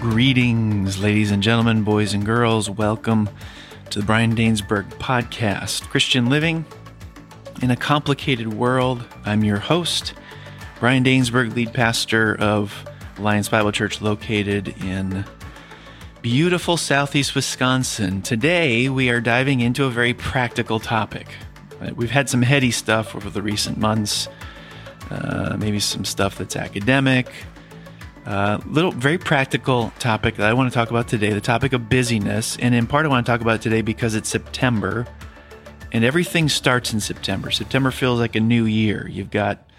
Greetings, ladies and gentlemen, boys and girls. Welcome to the Brian Dainsberg podcast, Christian Living in a Complicated World. I'm your host, Brian Dainsberg, lead pastor of Alliance Bible Church located in beautiful southeast Wisconsin. Today, we are diving into a very practical topic. We've had some heady stuff over the recent months, uh, maybe some stuff that's academic. Uh, little, very practical topic that I want to talk about today the topic of busyness. And in part, I want to talk about today because it's September and everything starts in September. September feels like a new year. You've got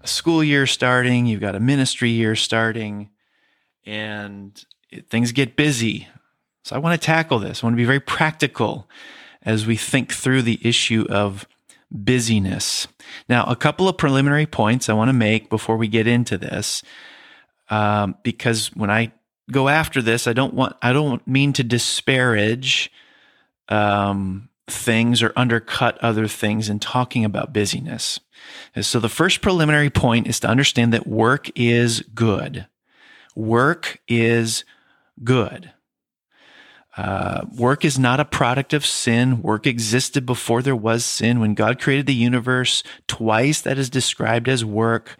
a school year starting, you've got a ministry year starting, and it, things get busy. So I want to tackle this. I want to be very practical as we think through the issue of busyness. Now, a couple of preliminary points I want to make before we get into this um, because when I go after this, I don't want I don't mean to disparage um, things or undercut other things in talking about busyness. And so the first preliminary point is to understand that work is good. Work is good. Uh, work is not a product of sin. Work existed before there was sin. When God created the universe, twice that is described as work.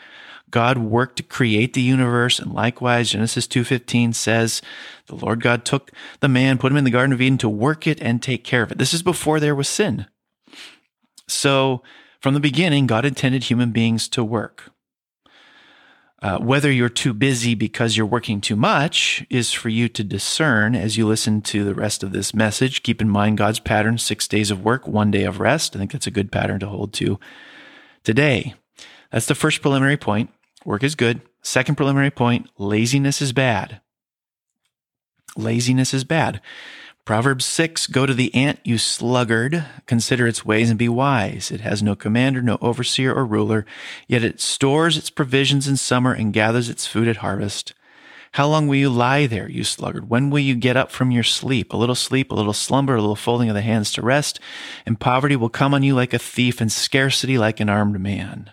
God worked to create the universe, and likewise, Genesis 2.15 says, the Lord God took the man, put him in the Garden of Eden to work it and take care of it. This is before there was sin. So, from the beginning, God intended human beings to work. Uh, whether you're too busy because you're working too much is for you to discern as you listen to the rest of this message. Keep in mind God's pattern six days of work, one day of rest. I think that's a good pattern to hold to today. That's the first preliminary point. Work is good. Second preliminary point laziness is bad. Laziness is bad. Proverbs 6 Go to the ant, you sluggard. Consider its ways and be wise. It has no commander, no overseer or ruler, yet it stores its provisions in summer and gathers its food at harvest. How long will you lie there, you sluggard? When will you get up from your sleep? A little sleep, a little slumber, a little folding of the hands to rest, and poverty will come on you like a thief, and scarcity like an armed man.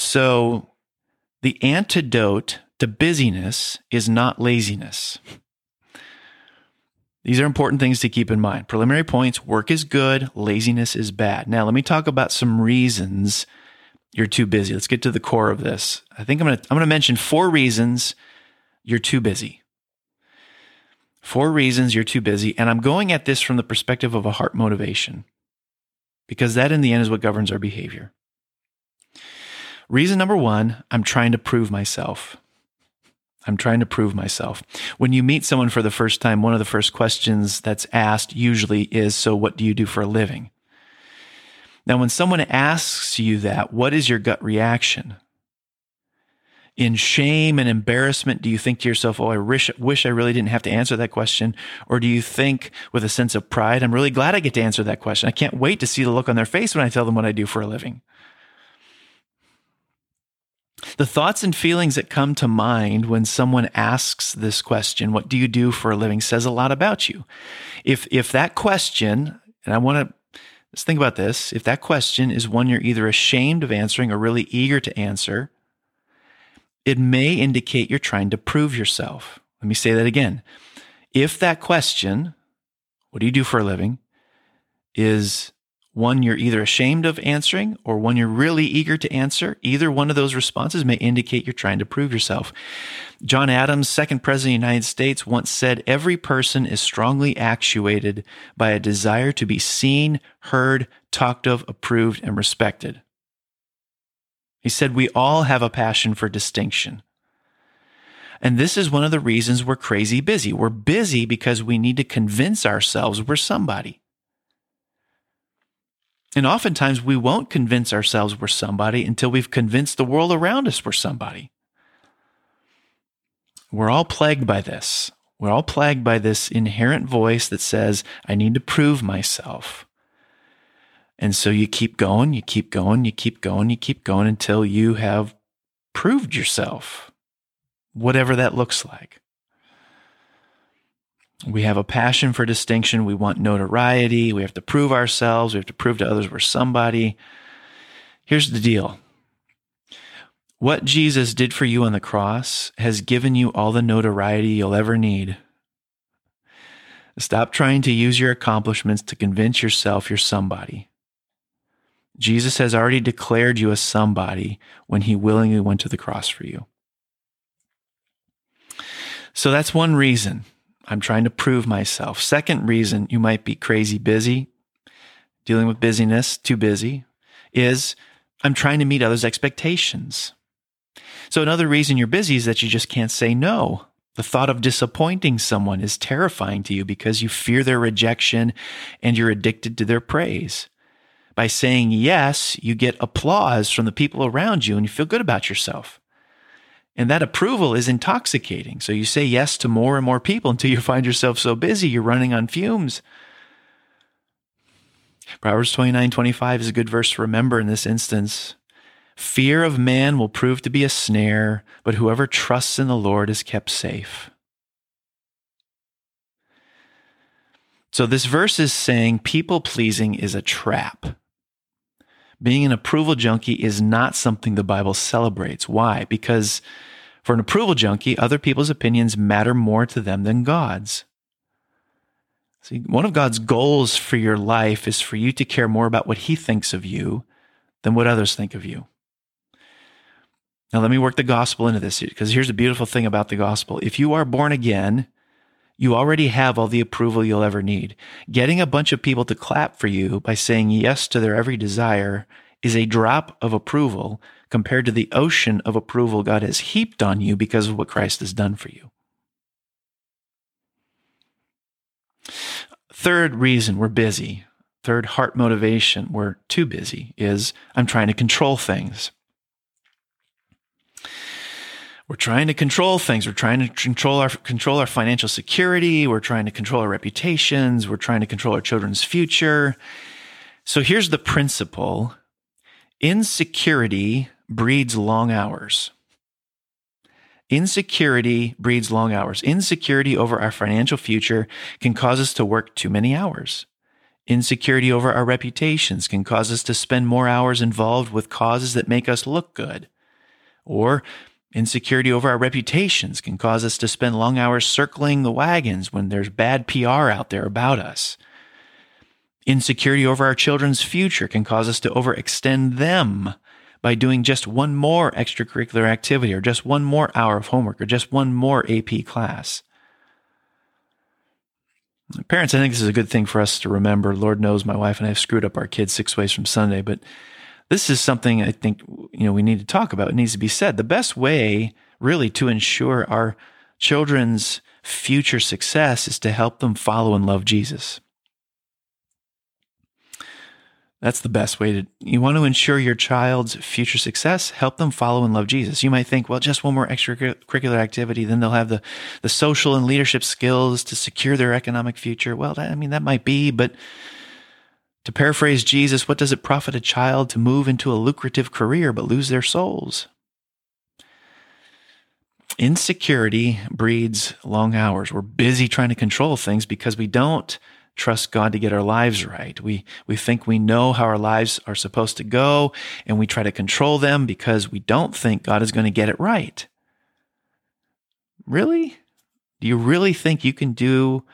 So, the antidote to busyness is not laziness. These are important things to keep in mind. Preliminary points work is good, laziness is bad. Now, let me talk about some reasons you're too busy. Let's get to the core of this. I think I'm going to I'm going to mention four reasons you're too busy. Four reasons you're too busy, and I'm going at this from the perspective of a heart motivation. Because that in the end is what governs our behavior. Reason number 1, I'm trying to prove myself. I'm trying to prove myself. When you meet someone for the first time, one of the first questions that's asked usually is, So, what do you do for a living? Now, when someone asks you that, what is your gut reaction? In shame and embarrassment, do you think to yourself, Oh, I wish, wish I really didn't have to answer that question? Or do you think with a sense of pride, I'm really glad I get to answer that question? I can't wait to see the look on their face when I tell them what I do for a living. The thoughts and feelings that come to mind when someone asks this question, what do you do for a living, says a lot about you. If if that question, and I want to let's think about this, if that question is one you're either ashamed of answering or really eager to answer, it may indicate you're trying to prove yourself. Let me say that again. If that question, what do you do for a living, is one you're either ashamed of answering or one you're really eager to answer. Either one of those responses may indicate you're trying to prove yourself. John Adams, second president of the United States, once said, Every person is strongly actuated by a desire to be seen, heard, talked of, approved, and respected. He said, We all have a passion for distinction. And this is one of the reasons we're crazy busy. We're busy because we need to convince ourselves we're somebody. And oftentimes we won't convince ourselves we're somebody until we've convinced the world around us we're somebody. We're all plagued by this. We're all plagued by this inherent voice that says, I need to prove myself. And so you keep going, you keep going, you keep going, you keep going until you have proved yourself, whatever that looks like. We have a passion for distinction. We want notoriety. We have to prove ourselves. We have to prove to others we're somebody. Here's the deal What Jesus did for you on the cross has given you all the notoriety you'll ever need. Stop trying to use your accomplishments to convince yourself you're somebody. Jesus has already declared you a somebody when he willingly went to the cross for you. So that's one reason I'm trying to prove myself. Second reason you might be crazy busy, dealing with busyness, too busy, is I'm trying to meet others' expectations. So another reason you're busy is that you just can't say no. The thought of disappointing someone is terrifying to you because you fear their rejection and you're addicted to their praise. By saying yes, you get applause from the people around you and you feel good about yourself. And that approval is intoxicating. So you say yes to more and more people until you find yourself so busy you're running on fumes. Proverbs 29 25 is a good verse to remember in this instance. Fear of man will prove to be a snare, but whoever trusts in the Lord is kept safe. So, this verse is saying people pleasing is a trap. Being an approval junkie is not something the Bible celebrates. Why? Because for an approval junkie, other people's opinions matter more to them than God's. See, one of God's goals for your life is for you to care more about what He thinks of you than what others think of you. Now, let me work the gospel into this because here's the beautiful thing about the gospel. If you are born again, you already have all the approval you'll ever need. Getting a bunch of people to clap for you by saying yes to their every desire is a drop of approval compared to the ocean of approval God has heaped on you because of what Christ has done for you. Third reason we're busy, third heart motivation we're too busy is I'm trying to control things. We're trying to control things. We're trying to control our control our financial security. We're trying to control our reputations. We're trying to control our children's future. So here's the principle. Insecurity breeds long hours. Insecurity breeds long hours. Insecurity over our financial future can cause us to work too many hours. Insecurity over our reputations can cause us to spend more hours involved with causes that make us look good. Or Insecurity over our reputations can cause us to spend long hours circling the wagons when there's bad PR out there about us. Insecurity over our children's future can cause us to overextend them by doing just one more extracurricular activity or just one more hour of homework or just one more AP class. Parents, I think this is a good thing for us to remember. Lord knows my wife and I have screwed up our kids six ways from Sunday, but this is something I think you know we need to talk about. It needs to be said. The best way, really, to ensure our children's future success is to help them follow and love Jesus. That's the best way to, you want to ensure your child's future success, help them follow and love Jesus. You might think, well, just one more extracurricular activity, then they'll have the, the social and leadership skills to secure their economic future. Well, that, I mean, that might be, but to paraphrase Jesus, what does it profit a child to move into a lucrative career but lose their souls? Insecurity breeds long hours. We're busy trying to control things because we don't trust God to get our lives right. We, we think we know how our lives are supposed to go and we try to control them because we don't think God is going to get it right. Really? Do you really think you can do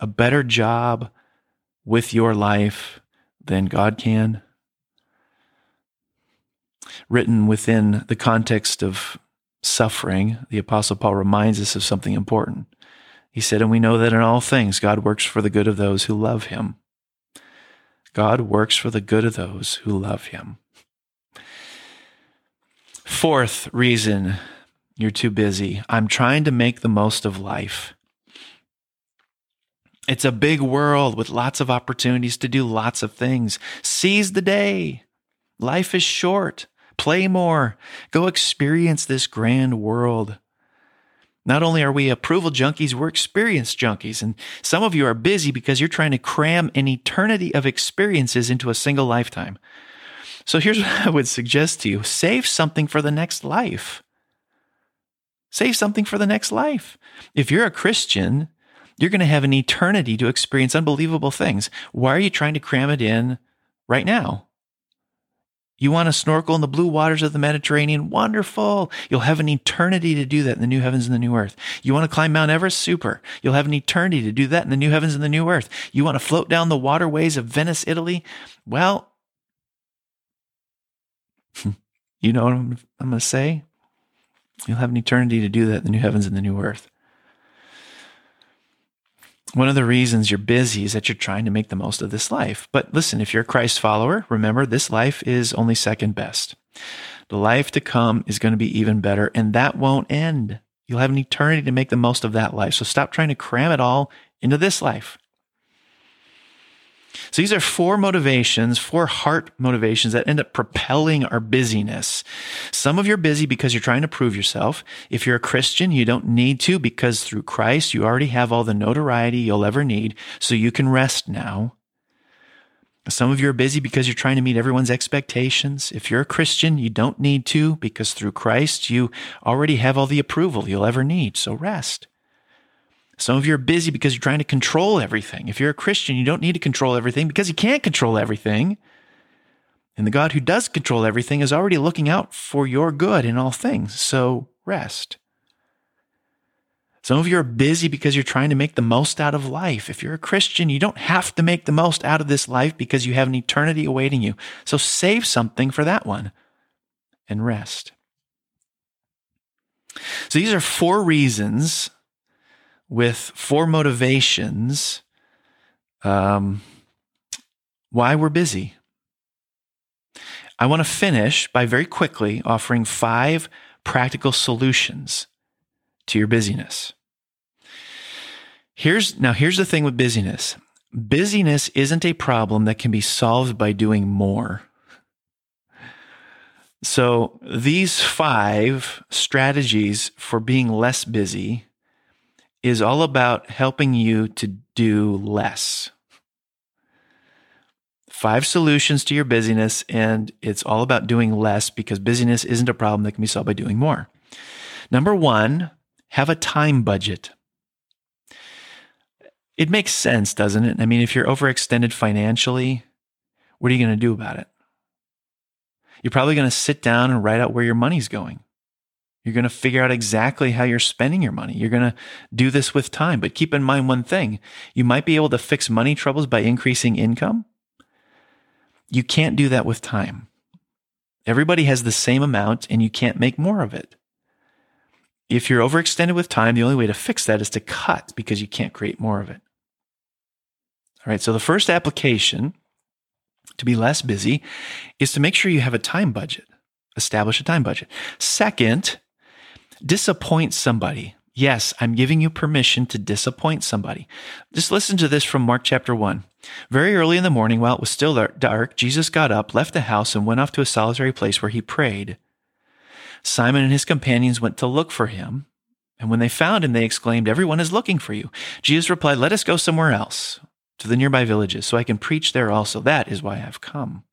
a better job with your life than God can. Written within the context of suffering, the Apostle Paul reminds us of something important. He said, And we know that in all things God works for the good of those who love him. God works for the good of those who love him. Fourth reason you're too busy I'm trying to make the most of life. It's a big world with lots of opportunities to do lots of things. Seize the day. Life is short. Play more. Go experience this grand world. Not only are we approval junkies, we're experience junkies. And some of you are busy because you're trying to cram an eternity of experiences into a single lifetime. So here's what I would suggest to you save something for the next life. Save something for the next life. If you're a Christian, you're going to have an eternity to experience unbelievable things. Why are you trying to cram it in right now? You want to snorkel in the blue waters of the Mediterranean? Wonderful. You'll have an eternity to do that in the new heavens and the new earth. You want to climb Mount Everest? Super. You'll have an eternity to do that in the new heavens and the new earth. You want to float down the waterways of Venice, Italy? Well, you know what I'm, I'm going to say? You'll have an eternity to do that in the new heavens and the new earth. One of the reasons you're busy is that you're trying to make the most of this life. But listen, if you're a Christ follower, remember this life is only second best. The life to come is going to be even better, and that won't end. You'll have an eternity to make the most of that life. So stop trying to cram it all into this life. So these are four motivations, four heart motivations that end up propelling our busyness. Some of you're busy because you're trying to prove yourself. If you're a Christian, you don't need to because through Christ, you already have all the notoriety you'll ever need. So you can rest now. Some of you are busy because you're trying to meet everyone's expectations. If you're a Christian, you don't need to because through Christ, you already have all the approval you'll ever need. So rest. Some of you are busy because you're trying to control everything. If you're a Christian, you don't need to control everything because you can't control everything. And the God who does control everything is already looking out for your good in all things. So rest. Some of you are busy because you're trying to make the most out of life. If you're a Christian, you don't have to make the most out of this life because you have an eternity awaiting you. So save something for that one and rest. So these are four reasons with four motivations um, why we're busy. I want to finish by very quickly offering five practical solutions to your busyness. Here's now here's the thing with busyness. Busyness isn't a problem that can be solved by doing more. So, these five strategies for being less busy is all about helping you to do less. Five solutions to your busyness, and it's all about doing less because busyness isn't a problem that can be solved by doing more. Number one, have a time budget. It makes sense, doesn't it? I mean, if you're overextended financially, what are you going to do about it? You're probably going to sit down and write out where your money's going. You're going to figure out exactly how you're spending your money. You're going to do this with time. But keep in mind one thing you might be able to fix money troubles by increasing income. You can't do that with time. Everybody has the same amount and you can't make more of it. If you're overextended with time, the only way to fix that is to cut because you can't create more of it. All right, so the first application to be less busy is to make sure you have a time budget. Establish a time budget. Second, disappoint somebody. Yes, I'm giving you permission to disappoint somebody. Just listen to this from Mark chapter 1. Very early in the morning, while it was still dark, Jesus got up, left the house, and went off to a solitary place where he prayed. Simon and his companions went to look for him. And when they found him, they exclaimed, Everyone is looking for you. Jesus replied, Let us go somewhere else, to the nearby villages, so I can preach there also. That is why I have come.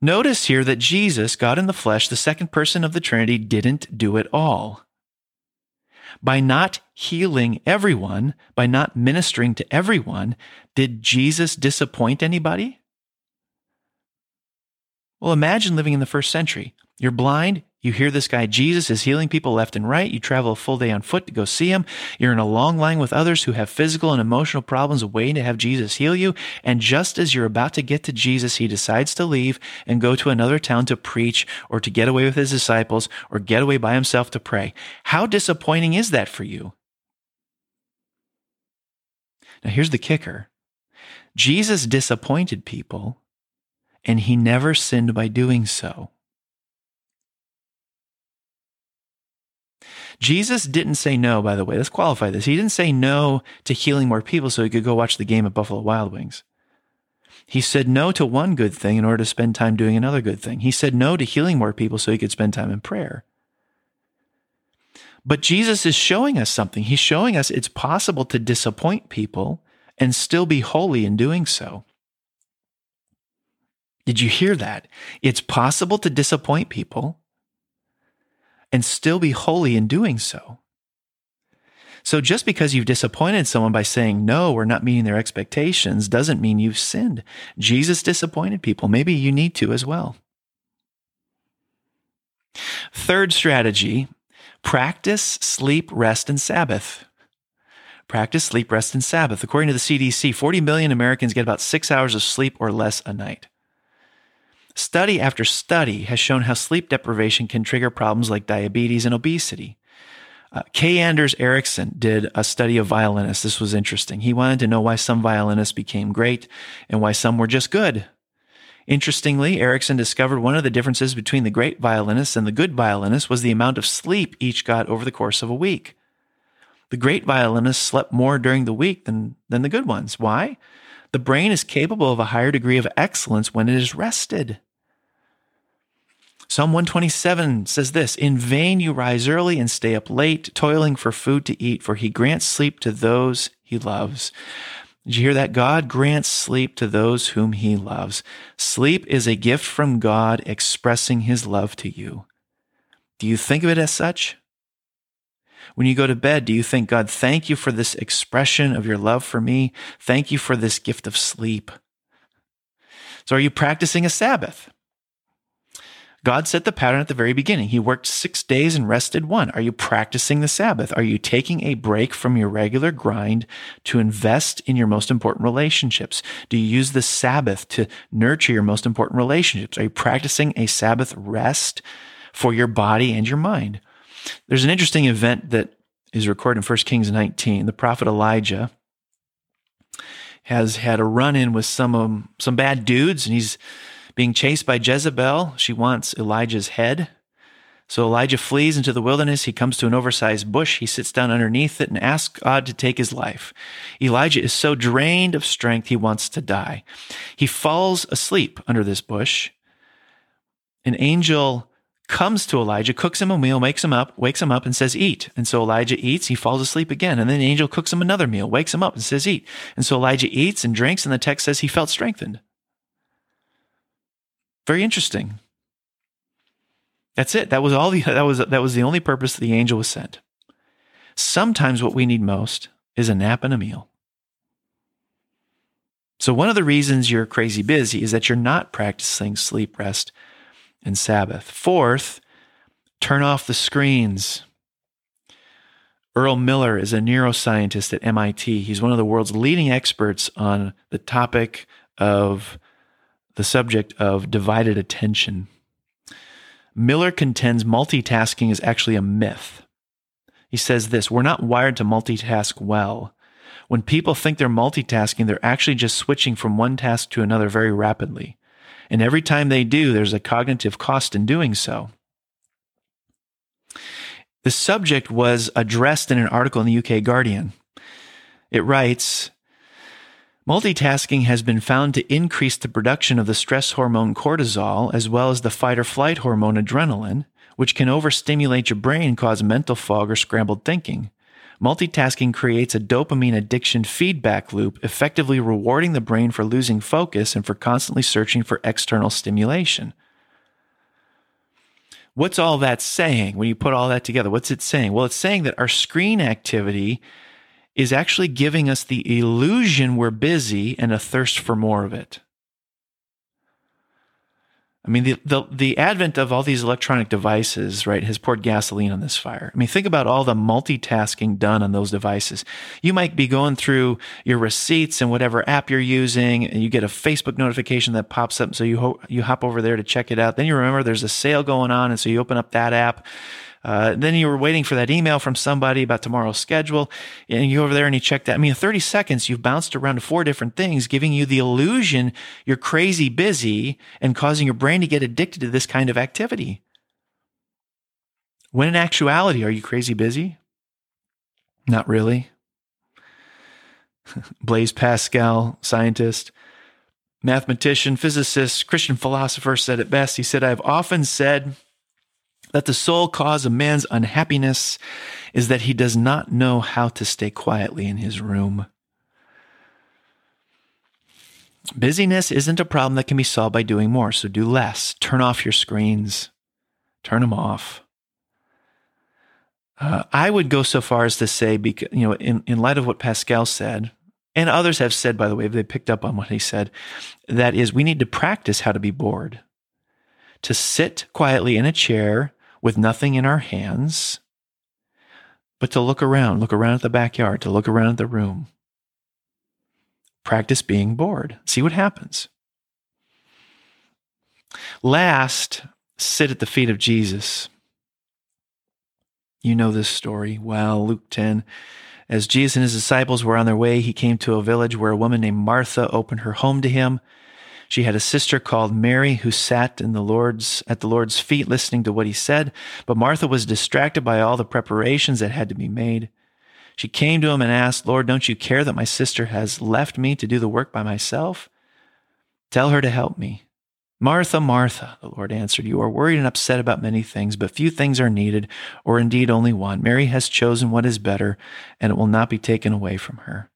Notice here that Jesus, God in the flesh, the second person of the Trinity, didn't do it all. By not healing everyone, by not ministering to everyone, did Jesus disappoint anybody? Well, imagine living in the first century. You're blind, you hear this guy, Jesus, is healing people left and right. You travel a full day on foot to go see him. You're in a long line with others who have physical and emotional problems waiting to have Jesus heal you. And just as you're about to get to Jesus, he decides to leave and go to another town to preach or to get away with his disciples or get away by himself to pray. How disappointing is that for you? Now, here's the kicker Jesus disappointed people, and he never sinned by doing so. Jesus didn't say no, by the way. Let's qualify this. He didn't say no to healing more people so he could go watch the game at Buffalo Wild Wings. He said no to one good thing in order to spend time doing another good thing. He said no to healing more people so he could spend time in prayer. But Jesus is showing us something. He's showing us it's possible to disappoint people and still be holy in doing so. Did you hear that? It's possible to disappoint people and still be holy in doing so. So just because you've disappointed someone by saying no or not meeting their expectations doesn't mean you've sinned. Jesus disappointed people. Maybe you need to as well. Third strategy practice sleep, rest, and Sabbath. Practice sleep, rest, and Sabbath. According to the CDC, 40 million Americans get about six hours of sleep or less a night. Study after study has shown how sleep deprivation can trigger problems like diabetes and obesity. Uh, K. Anders Ericsson did a study of violinists. This was interesting. He wanted to know why some violinists became great and why some were just good. Interestingly, Ericsson discovered one of the differences between the great violinists and the good violinists was the amount of sleep each got over the course of a week. The great violinists slept more during the week than, than the good ones. Why? The brain is capable of a higher degree of excellence when it is rested. Psalm 127 says this In vain you rise early and stay up late, toiling for food to eat, for he grants sleep to those he loves. Did you hear that? God grants sleep to those whom he loves. Sleep is a gift from God expressing his love to you. Do you think of it as such? When you go to bed, do you think, God, thank you for this expression of your love for me? Thank you for this gift of sleep. So, are you practicing a Sabbath? God set the pattern at the very beginning. He worked six days and rested one. Are you practicing the Sabbath? Are you taking a break from your regular grind to invest in your most important relationships? Do you use the Sabbath to nurture your most important relationships? Are you practicing a Sabbath rest for your body and your mind? There's an interesting event that is recorded in 1 Kings 19. The prophet Elijah has had a run in with some um, some bad dudes and he's being chased by Jezebel, she wants Elijah's head. So Elijah flees into the wilderness. He comes to an oversized bush. He sits down underneath it and asks God to take his life. Elijah is so drained of strength, he wants to die. He falls asleep under this bush. An angel comes to Elijah, cooks him a meal, makes him up, wakes him up, and says, Eat. And so Elijah eats, he falls asleep again. And then the angel cooks him another meal, wakes him up, and says, Eat. And so Elijah eats and drinks, and the text says he felt strengthened. Very interesting. That's it. That was all the that was that was the only purpose the angel was sent. Sometimes what we need most is a nap and a meal. So one of the reasons you're crazy busy is that you're not practicing sleep, rest, and Sabbath. Fourth, turn off the screens. Earl Miller is a neuroscientist at MIT. He's one of the world's leading experts on the topic of the subject of divided attention. Miller contends multitasking is actually a myth. He says this We're not wired to multitask well. When people think they're multitasking, they're actually just switching from one task to another very rapidly. And every time they do, there's a cognitive cost in doing so. The subject was addressed in an article in the UK Guardian. It writes Multitasking has been found to increase the production of the stress hormone cortisol as well as the fight or flight hormone adrenaline, which can overstimulate your brain and cause mental fog or scrambled thinking. Multitasking creates a dopamine addiction feedback loop, effectively rewarding the brain for losing focus and for constantly searching for external stimulation. What's all that saying when you put all that together? What's it saying? Well, it's saying that our screen activity is actually giving us the illusion we're busy and a thirst for more of it. I mean, the, the, the advent of all these electronic devices, right, has poured gasoline on this fire. I mean, think about all the multitasking done on those devices. You might be going through your receipts and whatever app you're using, and you get a Facebook notification that pops up. So you ho- you hop over there to check it out. Then you remember there's a sale going on, and so you open up that app. Uh, then you were waiting for that email from somebody about tomorrow's schedule, and you go over there and you check that. I mean, in 30 seconds, you've bounced around to four different things, giving you the illusion you're crazy busy and causing your brain to get addicted to this kind of activity. When in actuality, are you crazy busy? Not really. Blaise Pascal, scientist, mathematician, physicist, Christian philosopher, said it best. He said, I've often said, that the sole cause of man's unhappiness is that he does not know how to stay quietly in his room. Busyness isn't a problem that can be solved by doing more, so do less. Turn off your screens, turn them off. Uh, I would go so far as to say, because, you know, in, in light of what Pascal said, and others have said, by the way, they picked up on what he said, that is, we need to practice how to be bored, to sit quietly in a chair with nothing in our hands, but to look around, look around at the backyard, to look around at the room. Practice being bored. See what happens. Last, sit at the feet of Jesus. You know this story well, Luke 10. As Jesus and his disciples were on their way, he came to a village where a woman named Martha opened her home to him. She had a sister called Mary who sat in the Lord's at the Lord's feet listening to what he said, but Martha was distracted by all the preparations that had to be made. She came to him and asked, "Lord, don't you care that my sister has left me to do the work by myself? Tell her to help me." Martha, Martha, the Lord answered, you are worried and upset about many things, but few things are needed, or indeed only one. Mary has chosen what is better, and it will not be taken away from her.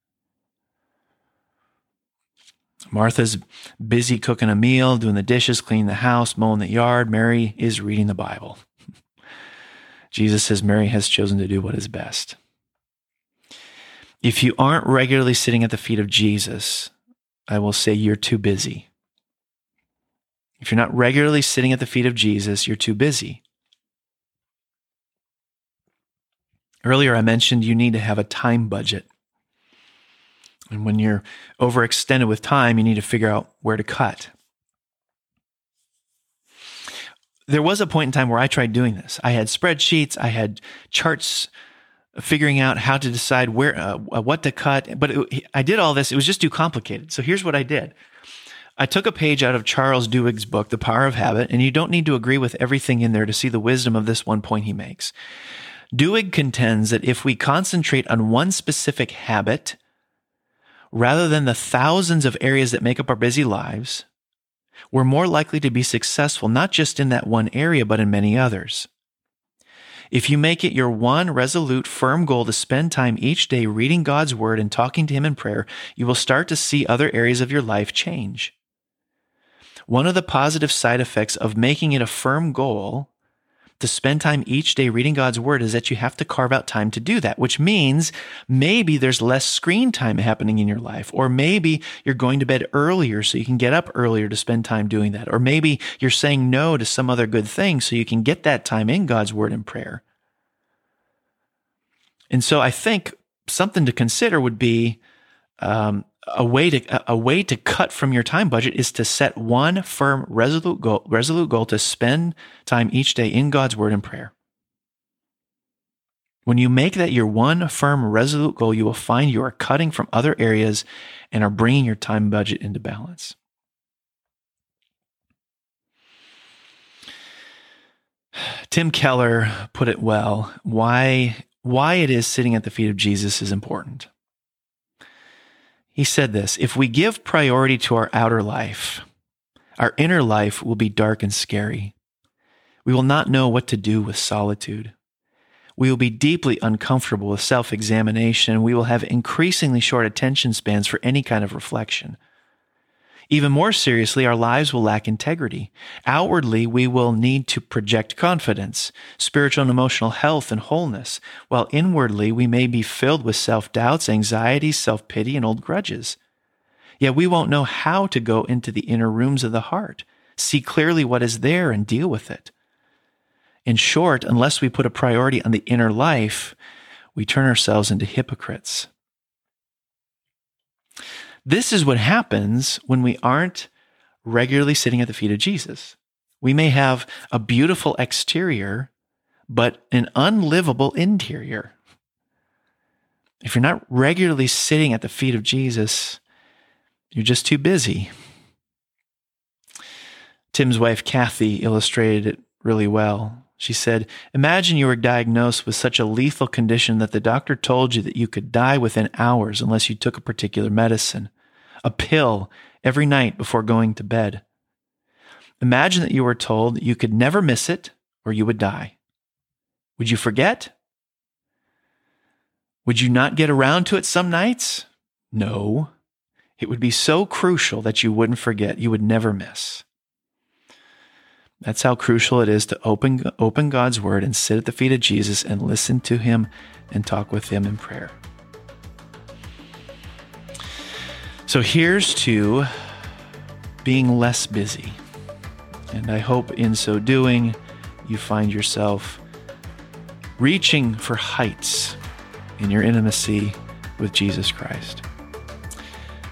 Martha's busy cooking a meal, doing the dishes, cleaning the house, mowing the yard. Mary is reading the Bible. Jesus says Mary has chosen to do what is best. If you aren't regularly sitting at the feet of Jesus, I will say you're too busy. If you're not regularly sitting at the feet of Jesus, you're too busy. Earlier, I mentioned you need to have a time budget. And when you're overextended with time, you need to figure out where to cut. There was a point in time where I tried doing this. I had spreadsheets, I had charts figuring out how to decide where uh, what to cut, but it, I did all this. It was just too complicated. So here's what I did. I took a page out of Charles Duhigg's book, The Power of Habit, and you don't need to agree with everything in there to see the wisdom of this one point he makes. Duhigg contends that if we concentrate on one specific habit, rather than the thousands of areas that make up our busy lives, we're more likely to be successful not just in that one area, but in many others. If you make it your one resolute, firm goal to spend time each day reading God's Word and talking to Him in prayer, you will start to see other areas of your life change. One of the positive side effects of making it a firm goal to spend time each day reading God's word is that you have to carve out time to do that, which means maybe there's less screen time happening in your life, or maybe you're going to bed earlier so you can get up earlier to spend time doing that, or maybe you're saying no to some other good thing so you can get that time in God's word and prayer. And so I think something to consider would be um, a way to a way to cut from your time budget is to set one firm resolute goal resolute goal to spend time each day in God's word and prayer. When you make that your one firm resolute goal, you will find you are cutting from other areas and are bringing your time budget into balance. Tim Keller put it well, why why it is sitting at the feet of Jesus is important. He said this If we give priority to our outer life, our inner life will be dark and scary. We will not know what to do with solitude. We will be deeply uncomfortable with self examination. We will have increasingly short attention spans for any kind of reflection. Even more seriously, our lives will lack integrity. Outwardly, we will need to project confidence, spiritual and emotional health, and wholeness, while inwardly, we may be filled with self doubts, anxieties, self pity, and old grudges. Yet we won't know how to go into the inner rooms of the heart, see clearly what is there, and deal with it. In short, unless we put a priority on the inner life, we turn ourselves into hypocrites. This is what happens when we aren't regularly sitting at the feet of Jesus. We may have a beautiful exterior, but an unlivable interior. If you're not regularly sitting at the feet of Jesus, you're just too busy. Tim's wife, Kathy, illustrated it really well. She said, Imagine you were diagnosed with such a lethal condition that the doctor told you that you could die within hours unless you took a particular medicine, a pill every night before going to bed. Imagine that you were told that you could never miss it or you would die. Would you forget? Would you not get around to it some nights? No. It would be so crucial that you wouldn't forget, you would never miss. That's how crucial it is to open, open God's word and sit at the feet of Jesus and listen to him and talk with him in prayer. So here's to being less busy. And I hope in so doing, you find yourself reaching for heights in your intimacy with Jesus Christ.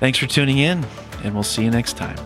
Thanks for tuning in, and we'll see you next time.